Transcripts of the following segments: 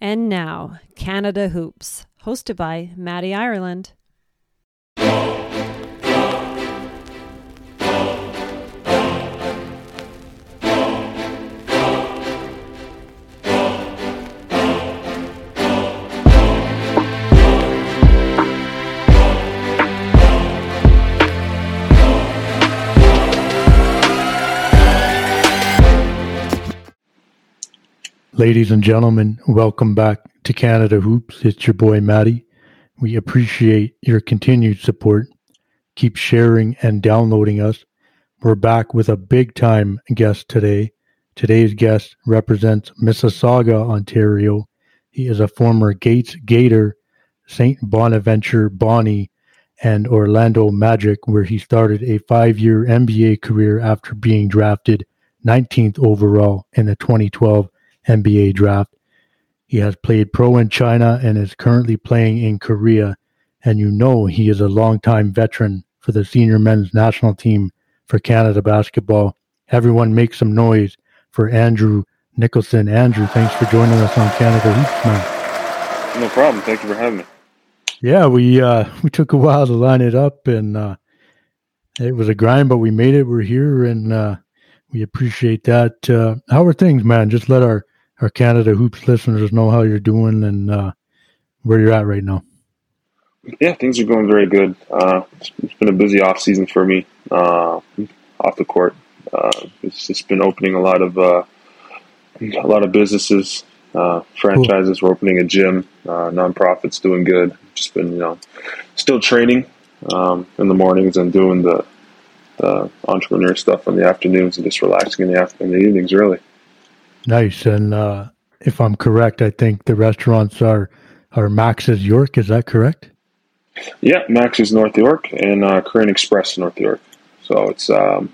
And now, Canada Hoops, hosted by Maddie Ireland. Ladies and gentlemen, welcome back to Canada Hoops. It's your boy Matty. We appreciate your continued support. Keep sharing and downloading us. We're back with a big time guest today. Today's guest represents Mississauga, Ontario. He is a former Gates Gator, St. Bonaventure Bonnie, and Orlando Magic, where he started a five year NBA career after being drafted 19th overall in the 2012 NBA draft. He has played pro in China and is currently playing in Korea. And you know he is a longtime veteran for the senior men's national team for Canada basketball. Everyone make some noise for Andrew Nicholson. Andrew, thanks for joining us on Canada Hoops. No problem. Thank you for having me. Yeah, we uh, we took a while to line it up, and uh, it was a grind, but we made it. We're here, and uh, we appreciate that. Uh, how are things, man? Just let our our Canada Hoops listeners know how you're doing and uh, where you're at right now. Yeah, things are going very good. Uh, it's been a busy off season for me uh, off the court. Uh, it's just been opening a lot of uh, a lot of businesses, uh, franchises. Cool. We're opening a gym, nonprofits doing good. Just been you know still training um, in the mornings and doing the, the entrepreneur stuff in the afternoons and just relaxing in the after- in the evenings. Really. Nice. And uh, if I'm correct, I think the restaurants are are Max's York. Is that correct? Yeah, Max's North York and uh, Korean Express North York. So it's um,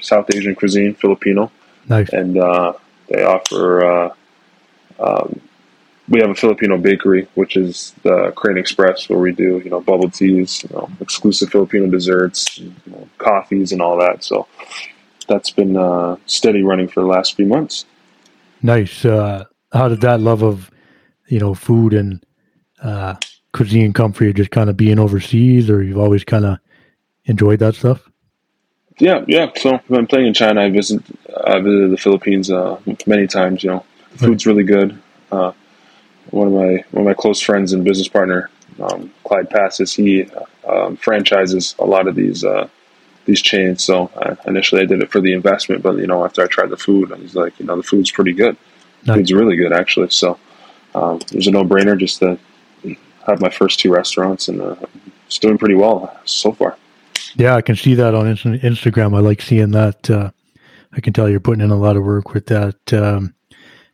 South Asian cuisine, Filipino. Nice. And uh, they offer. Uh, um, we have a Filipino bakery, which is the Korean Express, where we do you know bubble teas, you know, exclusive Filipino desserts, you know, coffees, and all that. So that's been uh, steady running for the last few months. Nice. Uh, how did that love of, you know, food and uh, cuisine come for you? Just kind of being overseas, or you've always kind of enjoyed that stuff? Yeah, yeah. So when I'm playing in China, I visit I visited the Philippines uh, many times. You know, food's really good. Uh, one of my one of my close friends and business partner, um, Clyde Passes, he um, franchises a lot of these uh, these chains. So uh, initially I did it for the investment, but you know after I tried the food, I was like, you know, the food's pretty good. Nice. Food's really good actually. So um, it was a no brainer just to have my first two restaurants, and uh, it's doing pretty well so far. Yeah, I can see that on Instagram. I like seeing that. Uh, I can tell you're putting in a lot of work with that. Um,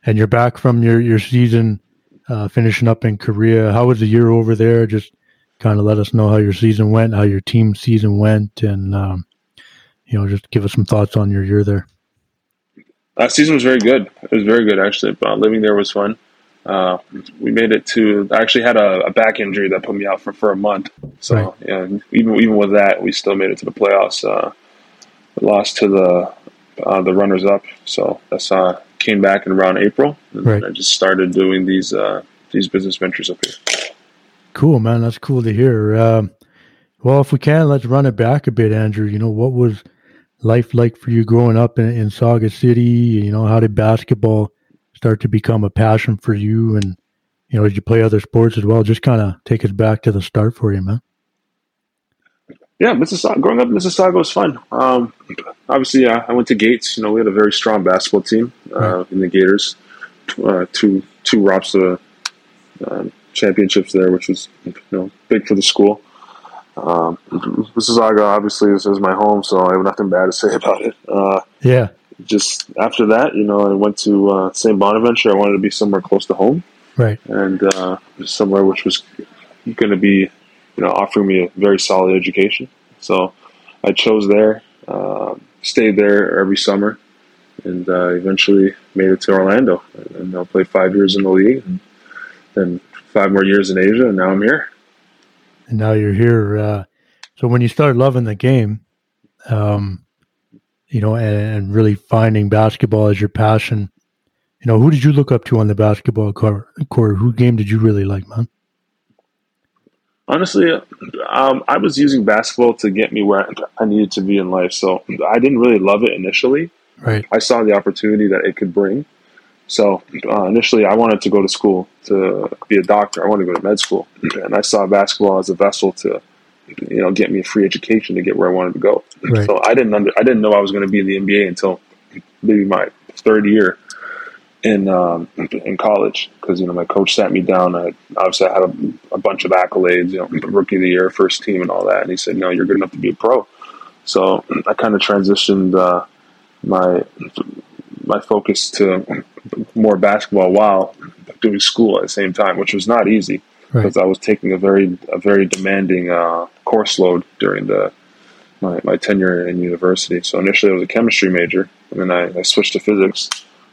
and you're back from your your season, uh, finishing up in Korea. How was the year over there? Just kind of let us know how your season went, how your team season went, and um, you know, just give us some thoughts on your year there. That season was very good. It was very good actually. Uh, living there was fun. Uh, we made it to. I actually had a, a, back injury that put me out for, for a month. So right. yeah, even even with that, we still made it to the playoffs. Uh, lost to the uh, the runners up. So that's uh, came back in around April, and right. I just started doing these uh, these business ventures up here. Cool, man. That's cool to hear. Um, well, if we can, let's run it back a bit, Andrew. You know, what was life like for you growing up in, in Sauga City? You know, how did basketball start to become a passion for you? And, you know, did you play other sports as well? Just kind of take us back to the start for you, man. Yeah, Mississauga. Growing up in Mississauga was fun. Um, obviously, uh, I went to Gates. You know, we had a very strong basketball team uh, right. in the Gators. Uh, two two ROPS to uh, championships there, which was you know big for the school. Um, Mississauga obviously is, is, my home, so I have nothing bad to say about it. Uh, yeah. Just after that, you know, I went to uh, St. Bonaventure. I wanted to be somewhere close to home, right? And uh, somewhere which was going to be, you know, offering me a very solid education. So I chose there, uh, stayed there every summer, and uh, eventually made it to Orlando. And I'll play five years in the league, and then five more years in Asia, and now I'm here. And now you're here. Uh, so when you started loving the game, um, you know, and, and, really finding basketball as your passion you know, who did you look up to on the basketball court? court? Who game did you really like, man? Honestly, um, I was using basketball to get me where I needed to be in life. So I didn't really love it initially. Right. I saw the opportunity that it could bring. So uh, initially, I wanted to go to school to be a doctor. I wanted to go to med school, and I saw basketball as a vessel to, you know, get me a free education to get where I wanted to go. Right. So I didn't under, I didn't know I was going to be in the NBA until maybe my third year in um, in college because you know my coach sat me down. I obviously I had a, a, bunch of accolades, you know, rookie of the year, first team, and all that. And he said, "No, you're good enough to be a pro." So I kind of transitioned uh, my my focus to more basketball while doing school at the same time, which was not easy because right. I was taking a very a very demanding uh, course load during the my, my tenure in university. So initially I was a chemistry major, and then I, I switched to physics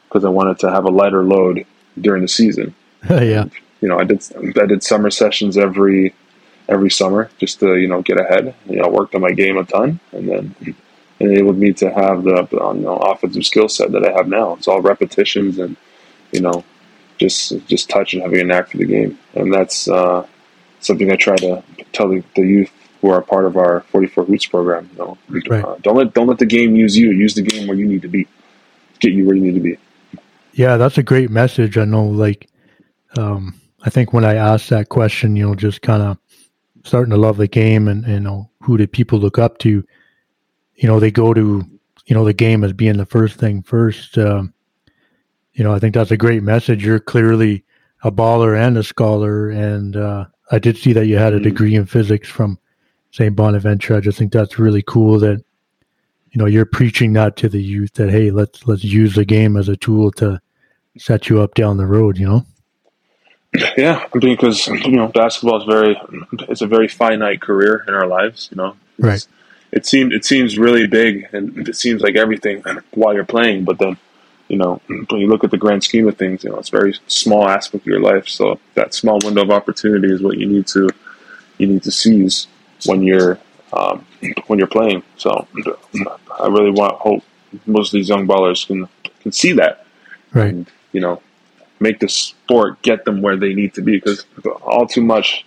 because I wanted to have a lighter load during the season. yeah. You know, I did I did summer sessions every every summer just to you know get ahead. You know, worked on my game a ton, and then enabled me to have the you know, offensive skill set that I have now. It's all repetitions and you know just just touch and having a knack for the game, and that's uh, something I try to tell the, the, youth who are part of our 44 Hoops program. You know, right. uh, don't let don't let the game use you. Use the game where you need to be. Get you where you need to be. Yeah, that's a great message. I know, like, um, I think when I asked that question, you know, just kind of starting to love the game and, and, you know, who did people look up to? You know, they go to, you know, the game as being the first thing first. Um, you know, I think that's a great message. You're clearly a baller and a scholar. And uh, I did see that you had a mm-hmm. degree in physics from St. Bonaventure. I just think that's really cool that you know you're preaching that to the youth that hey let's let's use the game as a tool to set you up down the road you know yeah because you know basketball is very it's a very finite career in our lives you know right it seems it seems really big and it seems like everything while you're playing but then you know when you look at the grand scheme of things you know it's a very small aspect of your life so that small window of opportunity is what you need to you need to seize when you're um, when you're playing. So I really want hope most of these young ballers can can see that, right? And, you know, make the sport get them where they need to be because all too much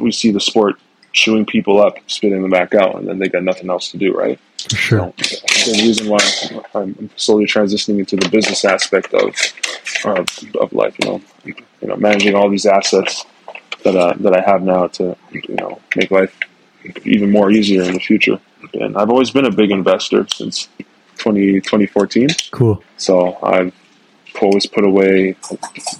we see the sport chewing people up, spitting them back out, and then they got nothing else to do, right? Sure. So, the reason why I'm slowly transitioning into the business aspect of of, of life, you know, you know, managing all these assets that uh, that I have now to you know make life even more easier in the future. And I've always been a big investor since 20, 2014. Cool. So I've always put away.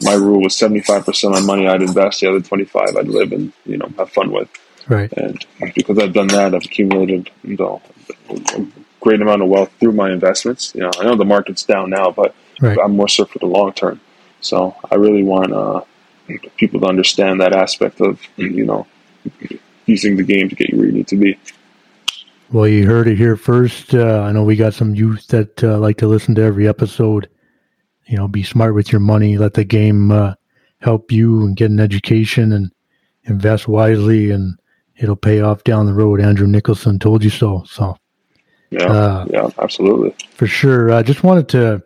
My rule was seventy five percent on money I'd invest, the other twenty five I'd live and you know have fun with. Right. And because I've done that, I've accumulated you know, a great amount of wealth through my investments. You know, I know the market's down now, but right. I'm more so for the long term. So I really want uh, people to understand that aspect of you know using the game to get you where you need to be. Well, you heard it here first. Uh, I know we got some youth that uh, like to listen to every episode. You know, be smart with your money. Let the game uh, help you and get an education and invest wisely, and it'll pay off down the road. Andrew Nicholson told you so. So, yeah, uh, yeah, absolutely, for sure. I just wanted to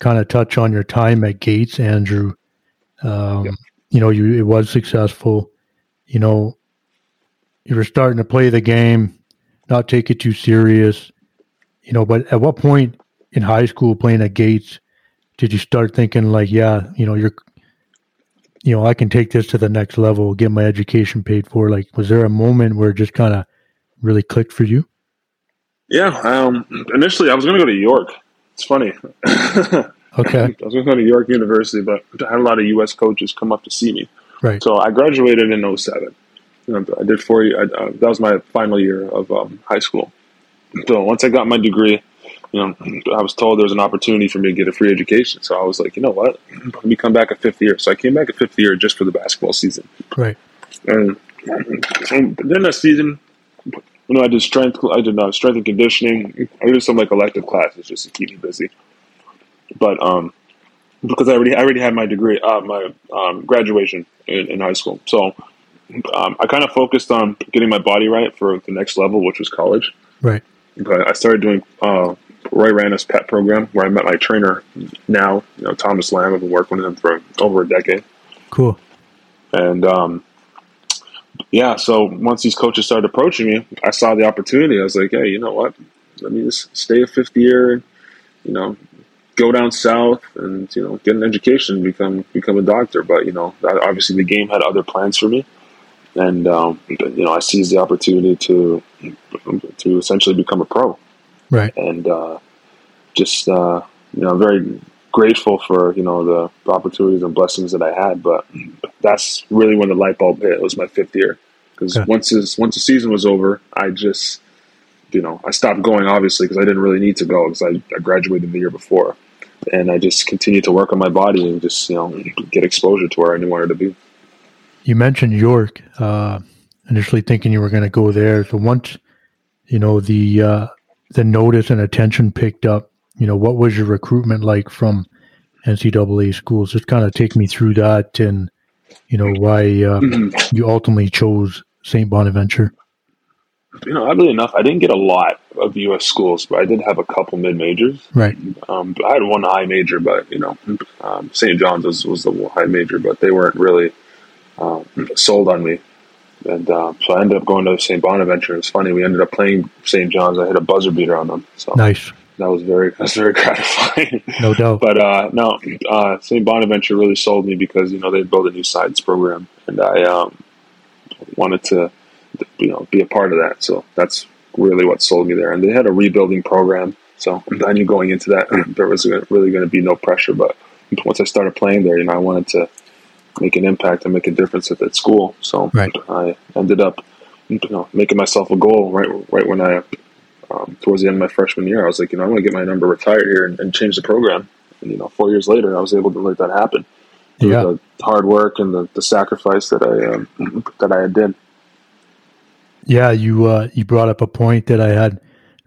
kind of touch on your time at Gates, Andrew. Um, yeah. You know, you it was successful. You know, you were starting to play the game, not take it too serious, you know. But at what point in high school, playing at Gates, did you start thinking like, yeah, you know, you're, you know, I can take this to the next level, get my education paid for? Like, was there a moment where it just kind of really clicked for you? Yeah. Um, initially, I was going to go to York. It's funny. okay. I was going to go to York University, but I had a lot of U.S. coaches come up to see me. Right. So I graduated in 07 I did four. I, uh, that was my final year of um, high school. So once I got my degree, you know, I was told there was an opportunity for me to get a free education. So I was like, you know what, let me come back a fifth year. So I came back a fifth year just for the basketball season. Right. And, and then that season, you know, I did strength. I did uh, strength and conditioning. I did some like elective classes just to keep me busy. But um, because I already I already had my degree, uh, my um, graduation in, in high school, so um, I kind of focused on getting my body right for the next level, which was college. Right. But I started doing uh, Roy Rana's pet program where I met my trainer now, you know, Thomas Lamb. I've been working with him for over a decade. Cool. And um, yeah, so once these coaches started approaching me, I saw the opportunity. I was like, hey, you know what? Let me just stay a fifth year and, you know, go down south and, you know, get an education, become become a doctor. But, you know, obviously the game had other plans for me. And, um, you know, I seized the opportunity to to essentially become a pro. Right. And uh, just, uh, you know, very grateful for you know the opportunities and blessings that I had. But that's really when the light bulb hit. It was my fifth year because okay. once this, once the season was over, I just you know I stopped going obviously because I didn't really need to go because I, I graduated the year before, and I just continued to work on my body and just you know get exposure to where I knew I wanted to be. You mentioned York. Uh, initially thinking you were going to go there. So once you know the uh, the notice and attention picked up you know, what was your recruitment like from NCAA schools? Just kind of take me through that and, you know, why uh, mm-hmm. you ultimately chose St. Bonaventure. You know, oddly enough, I didn't get a lot of U.S. schools, but I did have a couple mid majors. Right. Um, I had one high major, but you know, um, St. John's was, was the high major, but they weren't really um, sold on me. And uh, so I ended up going to St. Bonaventure. It's funny, we ended up playing St. John's. I hit a buzzer beater on them. So nice that was very that was very gratifying. No doubt. but uh, no, uh, St. Bonaventure really sold me because you know they built a new science program, and I um, wanted to you know be a part of that. So that's really what sold me there. And they had a rebuilding program, so I knew going into that there was really going to be no pressure. But once I started playing there, you know, I wanted to make an impact and make a difference at that school. So right. I ended up you know making myself a goal right right when I um, towards the end of my freshman year, I was like, you know, I want to get my number retired here and, and, change the program. And, you know, four years later, I was able to make that happen. Through yeah. the hard work and the, the sacrifice that I um, that I did. Yeah, you uh, you brought up a point that I had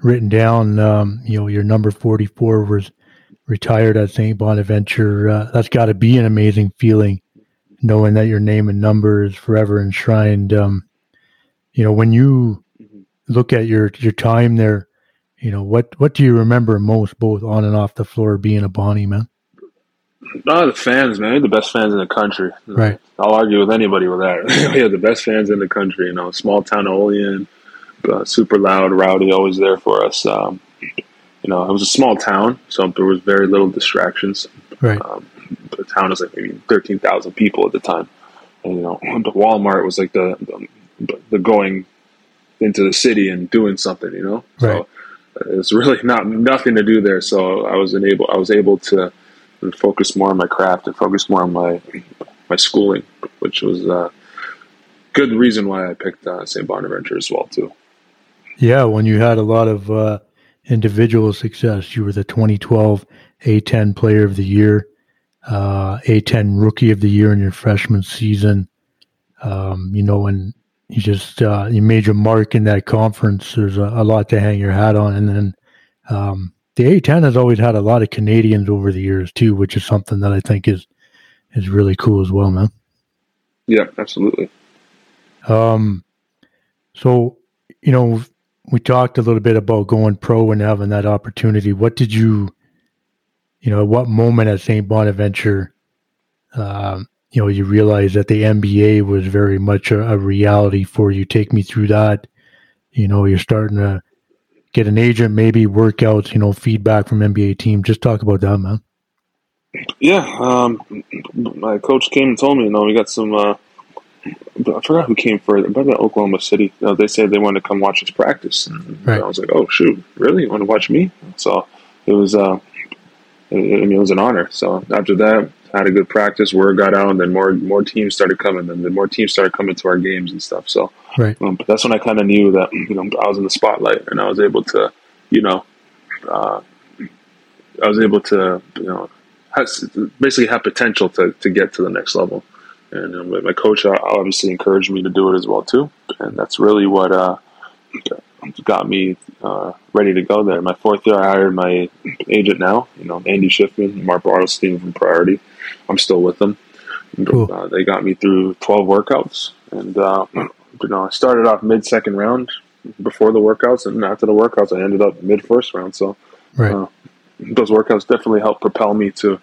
written down. Um, you know, your number forty four was retired at St. Bonaventure. Uh, that's got to be an amazing feeling, knowing that your name and number is forever enshrined. Um, you know, when you look at your your time there, you know what what do you remember most, both on and off the floor, being a Bonnie man? Oh, the fans, man. They're the best fans in the country. Right. I'll argue with anybody with that. we have the best fans in the country. You know, small town Olean, uh, super loud, rowdy, always there for us. Um, you know, it was a small town, so there was very little distractions. Right. Um, the town was like maybe thirteen thousand people at the time, and you know, the Walmart was like the the, the going into the city and doing something, you know. Right. So it's really not nothing to do there. So I was able I was able to focus more on my craft and focus more on my my schooling, which was a uh, good reason why I picked uh, St. Bonaventure as well too. Yeah, when you had a lot of uh, individual success, you were the 2012 A10 Player of the Year, uh, A10 Rookie of the Year in your freshman season. Um, you know, and you just uh, you made your mark in that conference. There's a, a lot to hang your hat on, and then um, the A10 has always had a lot of Canadians over the years too, which is something that I think is is really cool as well, man. Yeah, absolutely. Um, so you know, we talked a little bit about going pro and having that opportunity. What did you, you know, what moment at St. Bonaventure um, you know you realize that the NBA was very much a, a, reality for you. Take me through that. You know, you're starting to get an agent, maybe workouts, you know, feedback from NBA team. Just talk about that, man. Yeah, um, my coach came and told me, you know, we got some. Uh, I forgot who came for first. About Oklahoma City. You know, they said they wanted to come watch us practice. And right. I was like, oh shoot, really? You want to watch me? So it was. Uh, I mean, it was an honor. So after that, had a good practice. Word got out, and then more more teams started coming, and then more teams started coming to our games and stuff. So, right. Um, but that's when I kind of knew that you know I was in the spotlight, and I was able to, you know, uh, I was able to, you know, has, basically have potential to to get to the next level. And um, my coach obviously encouraged me to do it as well too, and that's really what uh, got me uh, ready to go there. My fourth year, I hired my agent now, you know, Andy Shiffman, Mark Bartelstein from Priority. I'm still with them. Cool. Uh, they got me through 12 workouts, and uh, you know, I started off mid second round before the workouts, and after the workouts, I ended up mid first round. So right. Uh, those workouts definitely helped propel me to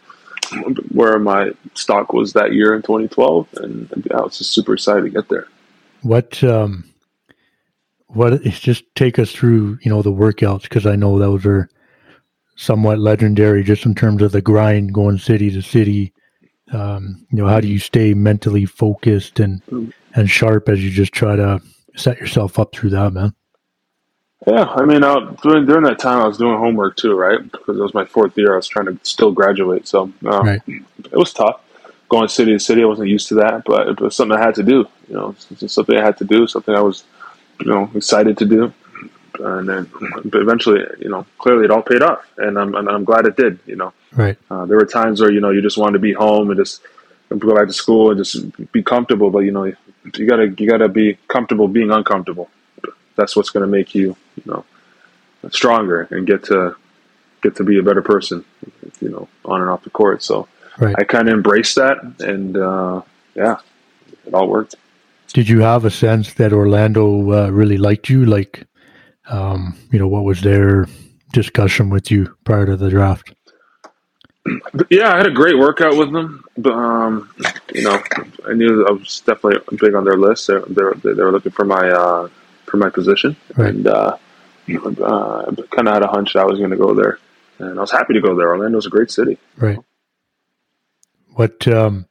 where my stock was that year in 2012, and yeah, was just super excited to get there. What um, what just take us through you know the workouts because I know those are somewhat legendary just in terms of the grind going city to city. Um, you know, how do you stay mentally focused and and sharp as you just try to set yourself up through that, man? Yeah, I mean, uh, during during that time, I was doing homework too, right? Because it was my fourth year. I was trying to still graduate, so um, right. it was tough going city to city. I wasn't used to that, but it was something I had to do. You know, it's something I had to do, something I was, you know, excited to do. And then, but eventually, you know, clearly it all paid off, and I'm and I'm glad it did. You know, right? Uh, there were times where you know you just wanted to be home and just go back to school and just be comfortable, but you know, you gotta you gotta be comfortable being uncomfortable that's what's going to make you, you know, stronger and get to get to be a better person, you know, on and off the court. So right. I kind of embraced that, and uh, yeah, it all worked. Did you have a sense that Orlando uh, really liked you? Like, um, you know, what was their discussion with you prior to the draft? Yeah, I had a great workout with them. But, um, you know, I knew I was definitely big on their list. They, they, they were looking for my uh, for my position, right. and uh, uh, kind of had a hunch that I was going to go there, and I was happy to go there. Orlando's a great city. Right. What um,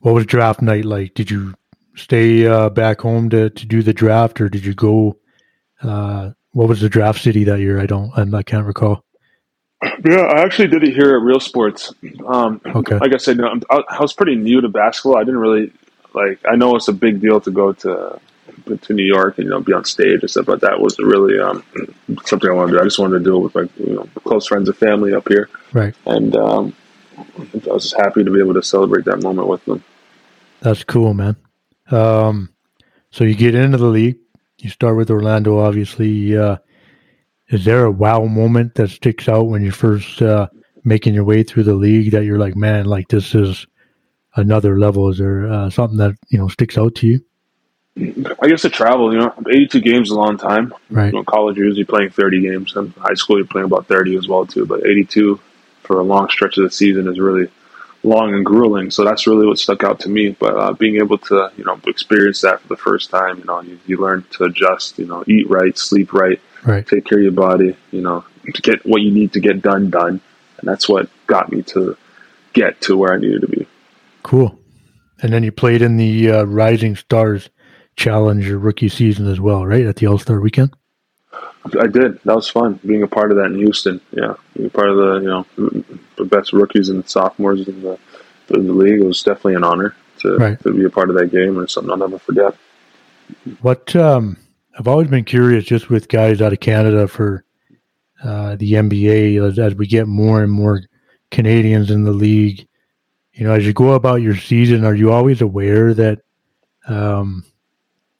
what was draft night like? Did you stay uh, back home to, to do the draft, or did you go? Uh, what was the draft city that year? I don't, I can't recall. Yeah, I actually did it here at Real Sports. Um, okay. Like I said, you know, I was pretty new to basketball. I didn't really like. I know it's a big deal to go to to New York and you know be on stage and stuff. But that was really um, something I wanted to do. I just wanted to do it with my you know close friends and family up here. Right. And um, I was just happy to be able to celebrate that moment with them. That's cool, man. Um, so you get into the league. You start with Orlando, obviously. Uh, is there a wow moment that sticks out when you're first uh, making your way through the league that you're like, man, like this is another level? Is there uh, something that you know sticks out to you? I guess the travel, you know, 82 games is a long time. Right. You know, college, you're usually playing 30 games. And high school, you're playing about 30 as well, too. But 82 for a long stretch of the season is really long and grueling. So that's really what stuck out to me. But uh, being able to, you know, experience that for the first time, you know, you, you learn to adjust, you know, eat right, sleep right, right, take care of your body, you know, to get what you need to get done, done. And that's what got me to get to where I needed to be. Cool. And then you played in the uh, Rising Stars challenge your rookie season as well, right? At the All Star weekend. I did. That was fun being a part of that in Houston. Yeah, being part of the you know the best rookies and sophomores in the in the league. It was definitely an honor to right. to be a part of that game, and something I'll never forget. What um, I've always been curious, just with guys out of Canada for uh, the NBA, as, as we get more and more Canadians in the league. You know, as you go about your season, are you always aware that um,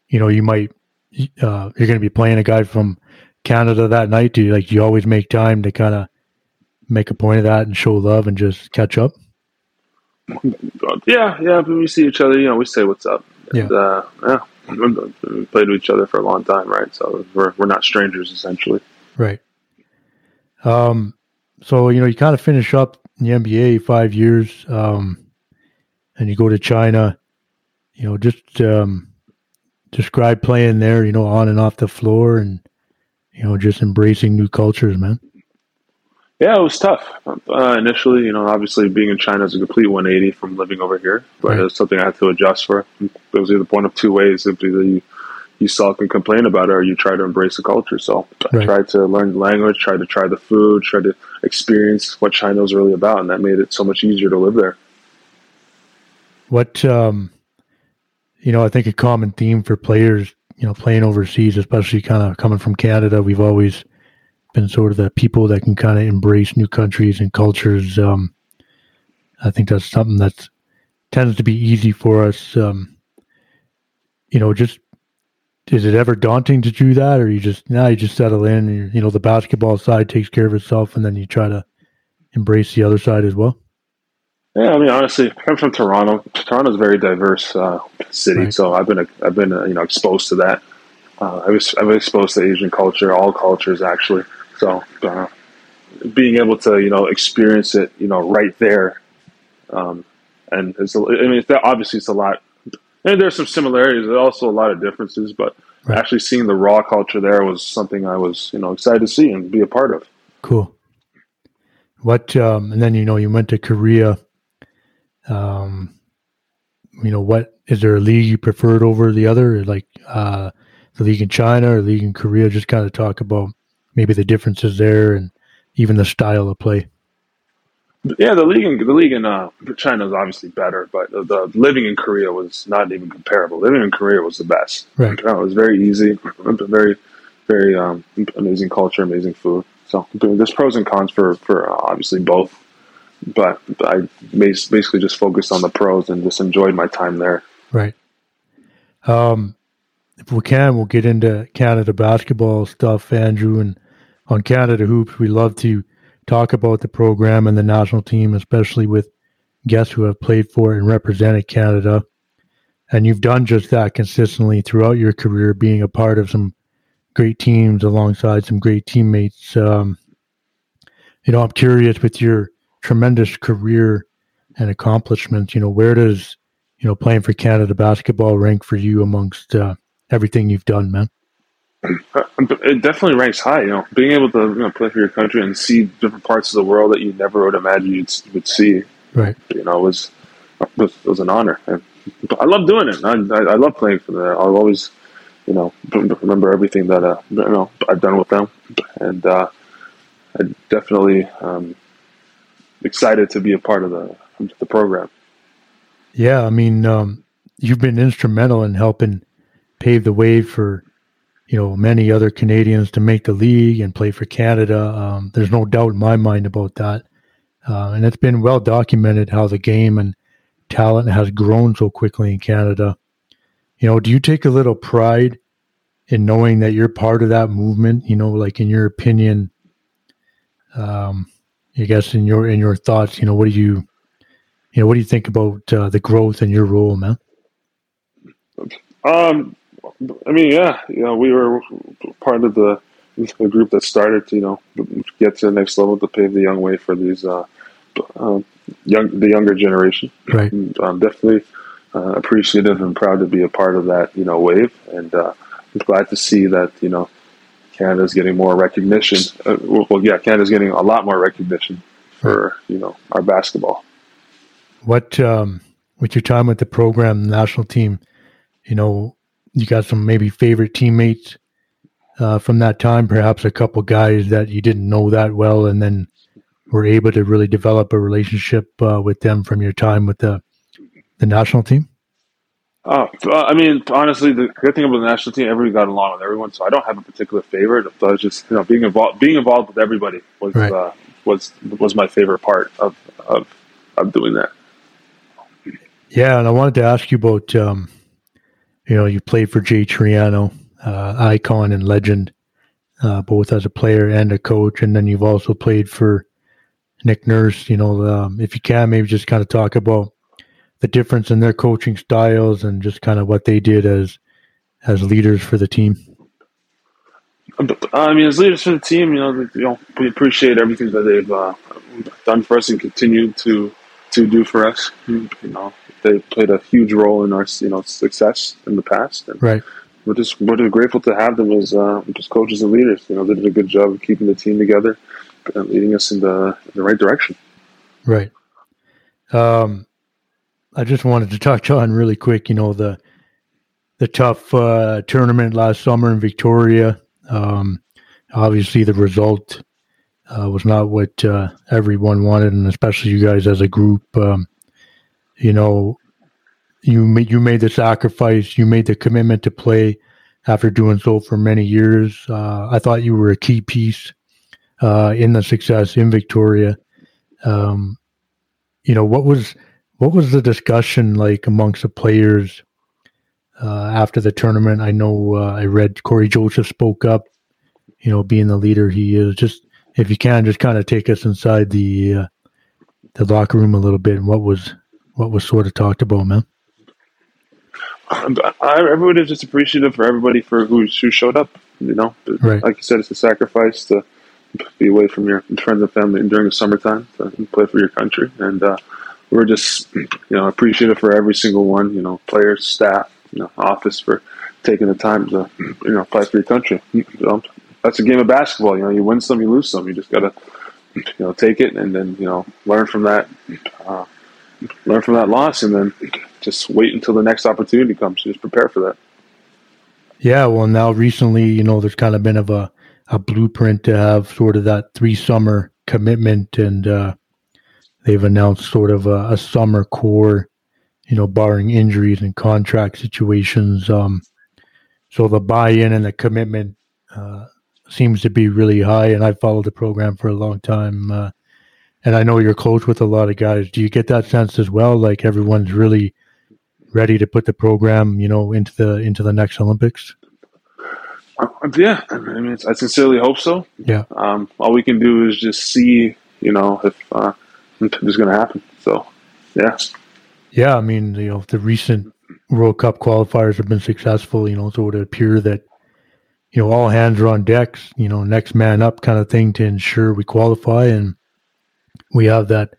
you know, you might uh, you're going to be playing a guy from Canada that night. Do you like? Do you always make time to kind of make a point of that and show love and just catch up? Yeah, yeah. When we see each other, you know, we say what's up. And, yeah, uh, yeah. We played with each other for a long time, right? So we're we're not strangers, essentially. Right. Um. So you know, you kind of finish up in the NBA five years, um, and you go to China. You know, just um, describe playing there, you know, on and off the floor and, you know, just embracing new cultures, man? Yeah, it was tough uh, initially. You know, obviously being in China is a complete 180 from living over here, but right. it was something I had to adjust for. It was either one of two ways: either you you sulk and complain about it, or you try to embrace the culture. So I tried to learn the language, tried to try the food, tried to experience what China was really about, and that made it so much easier to live there. What um, you know, I think a common theme for players, you know, playing overseas, especially kind of coming from Canada, we've always been sort of the people that can kind of embrace new countries and cultures. Um, I think that's something that tends to be easy for us. Um, you know, just is it ever daunting to do that, or you just now you just settle in? And you know, the basketball side takes care of itself, and then you try to embrace the other side as well. Yeah, I mean, honestly, I'm from Toronto. Toronto's a very diverse uh, city, right. so I've been I've been uh, you know exposed to that. Uh, I was I was exposed to Asian culture, all cultures actually. So uh, being able to you know experience it you know right there, um, and it's a, I mean it's, obviously it's a lot. And there's some similarities. There's also a lot of differences, but right. actually seeing the raw culture there was something I was you know excited to see and be a part of. Cool. What um, and then you know you went to Korea. Um, you know what is there a league you preferred over the other, like uh, the league in China or the league in Korea? Just kind of talk about maybe the differences there and even the style of play. Yeah, the league in the league in uh, China is obviously better, but the, the, living in Korea was not even comparable. Living in Korea was the best. Right, it was very easy, very, very um, amazing culture, amazing food. So there's pros and cons for for uh, obviously both, but I basically just focused on the pros and just enjoyed my time there. Right. Um, if we can, we'll get into Canada basketball stuff, Andrew. And on Canada Hoops, we love to talk about the program and the national team, especially with guests who have played for and represented Canada. And you've done just that consistently throughout your career, being a part of some great teams alongside some great teammates. Um, you know, I'm curious with your tremendous career and accomplishments. You know, where does you know playing for Canada basketball rank for you amongst uh, everything you've done, man? Uh, it definitely ranks high. You know, being able to you know, play for your country and see different parts of the world that you never would imagine you would see. Right. You know, was was, it was an honor. And I love doing it. I, I, I love playing for them. I'll always, you know, remember everything that uh, you know I've done with them, and uh, I definitely um, excited to be a part of the the program. Yeah, I mean, um, you've been instrumental in helping pave the way for you know many other Canadians to make the league and play for Canada. Um, there's no doubt in my mind about that, uh, and it's been well documented how the game and talent has grown so quickly in Canada. You know, do you take a little pride in knowing that you're part of that movement? You know, like in your opinion, um, I guess in your in your thoughts, you know, what do you, you know, what do you think about uh, the growth in your role, man? Um, I mean, yeah, you know, we were part of the, the group that started to, you know, get to the next level to pave the young way for these uh, uh, young the younger generation. Right. And, um, definitely uh, appreciative and proud to be a part of that, you know, wave, and uh, I'm glad to see that you know Canada's getting more recognition. Uh, well, yeah, Canada's getting a lot more recognition for you know our basketball. What um, with your time with the program, the national team, you know, you got some maybe favorite teammates uh, from that time, perhaps a couple guys that you didn't know that well, and then were able to really develop a relationship uh, with them from your time with the the national team. Oh, I mean, honestly, the good thing about the national team, everybody got along with everyone, so I don't have a particular favorite. I was just you know being involved, being involved with everybody was right. uh, was was my favorite part of of of doing that. Yeah, and I wanted to ask you about um, you know, you played for Jay Triano, uh, icon and legend, uh, both as a player and a coach, and then you've also played for Nick Nurse. You know, um, if you can, maybe just kind of talk about the difference in their coaching styles and just kind of what they did as as leaders for the team. I mean, as leaders for the team, you know, you know, we appreciate everything that they've uh, done for us and continue to to do for us. You know, they played a huge role in our you know success in the past. And right. We're just we're just grateful to have them as uh, just coaches and leaders. You know, they did a good job of keeping the team together and leading us in the in the right direction. Right. Um, I just wanted to touch on really quick. You know the the tough uh, tournament last summer in Victoria. Um, obviously, the result uh, was not what uh, everyone wanted, and especially you guys as a group. Um, you know, you made you made the sacrifice, you made the commitment to play after doing so for many years. Uh, I thought you were a key piece uh, in the success in Victoria. Um, you know, what was what was the discussion like amongst the players uh, after the tournament? I know uh, I read Cory Joseph spoke up. You know, being the leader he is. Just if you can, just kind of take us inside the uh, the locker room a little bit and what was what was sort of talked about, man? I, everybody was just appreciative for everybody for who who showed up. You know, right. like you said, it's a sacrifice to be away from your friends and family during the summertime to play for your country. And uh, we're just, you know, appreciative for every single one, you know, players, staff, you know, office for taking the time to, you know, play for your country. Know, that's a game of basketball. You know, you win some, you lose some. You just got to, you know, take it and then, you know, learn from that, uh, learn from that loss and then just wait until the next opportunity comes. Just prepare for that. Yeah, well, now recently, you know, there's kind of been of a, a blueprint to have sort of that three summer commitment, and uh, they've announced sort of a, a, summer core, you know, barring injuries and contract situations. Um, so the buy-in and the commitment uh, seems to be really high, and I've followed the program for a long time, uh, and I know you're close with a lot of guys. Do you get that sense as well? Like everyone's really ready to put the program, you know, into the into the next Olympics? Uh, yeah, I mean, I sincerely hope so. Yeah. Um, all we can do is just see, you know, if uh, it's going to happen. So, yeah. Yeah, I mean, you know, the recent World Cup qualifiers have been successful. You know, so it would appear that you know all hands are on decks. You know, next man up kind of thing to ensure we qualify and we have that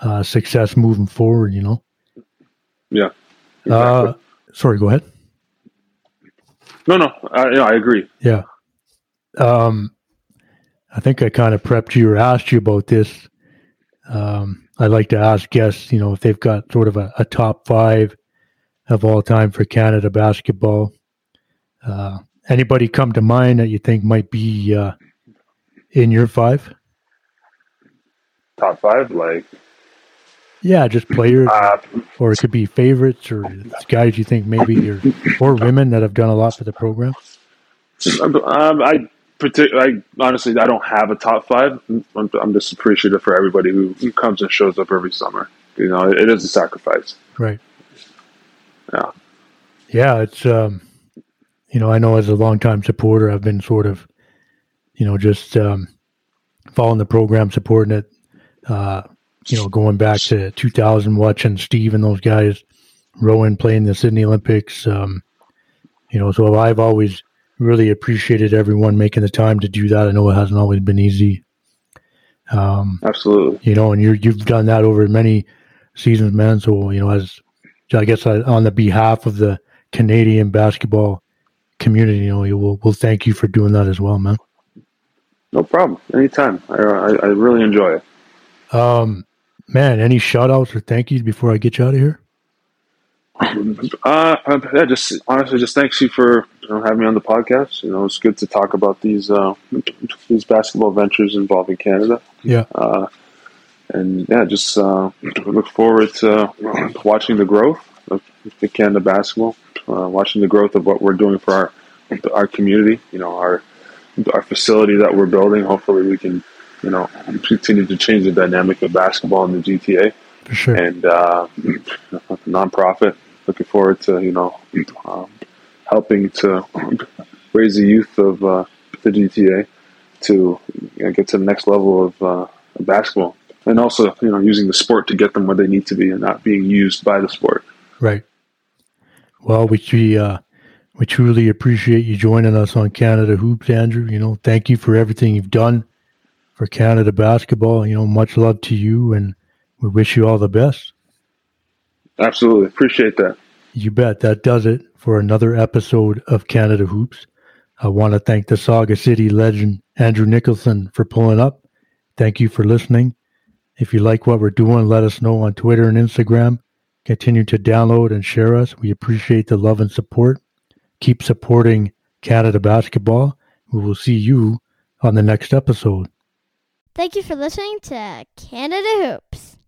uh, success moving forward. You know. Yeah. Exactly. Uh, sorry, go ahead. No, no, I, I agree. Yeah. Um, I think I kind of prepped you or asked you about this. Um, I like to ask guests, you know, if they've got sort of a, a top five of all time for Canada basketball. Uh, anybody come to mind that you think might be uh, in your five? Top five, like yeah, just players, uh, or it could be favorites or guys you think maybe you're, or women that have done a lot for the program. Um, I I honestly I don't have a top five. I'm, I'm, just appreciative for everybody who, who comes and shows up every summer. You know, it, it is a sacrifice. Right. Yeah. Yeah, it's um, you know, I know as a longtime supporter, I've been sort of, you know, just um, following the program, supporting it. Uh, you know, going back to 2000, watching Steve and those guys, Rowan playing the Sydney Olympics. Um, you know, so I've always really appreciated everyone making the time to do that. I know it hasn't always been easy. Um, Absolutely. You know, and you you've done that over many seasons, man. So you know, as I guess I, on the behalf of the Canadian basketball community, you know, we'll we'll thank you for doing that as well, man. No problem. Anytime. I I, I really enjoy it. Um, Man, any shout outs or thank yous before I get you out of here? Uh, yeah, just honestly, just thanks you for you know, having me on the podcast. You know, it's good to talk about these uh, these basketball ventures involving Canada. Yeah. Uh, and yeah, just uh, look forward to watching the growth of the Canada basketball, uh, watching the growth of what we're doing for our our community. You know, our our facility that we're building. Hopefully, we can you know, continue to change the dynamic of basketball in the GTA. For sure. And uh, nonprofit. Looking forward to you know um, helping to raise the youth of uh, the GTA to you know, get to the next level of uh, basketball, and also you know using the sport to get them where they need to be, and not being used by the sport. Right. Well, we uh, we truly appreciate you joining us on Canada Hoops, Andrew. You know, thank you for everything you've done for Canada basketball. You know, much love to you, and we wish you all the best. Absolutely. Appreciate that. You bet. That does it for another episode of Canada Hoops. I want to thank the Sauga City legend, Andrew Nicholson, for pulling up. Thank you for listening. If you like what we're doing, let us know on Twitter and Instagram. Continue to download and share us. We appreciate the love and support. Keep supporting Canada basketball. We will see you on the next episode. Thank you for listening to Canada Hoop.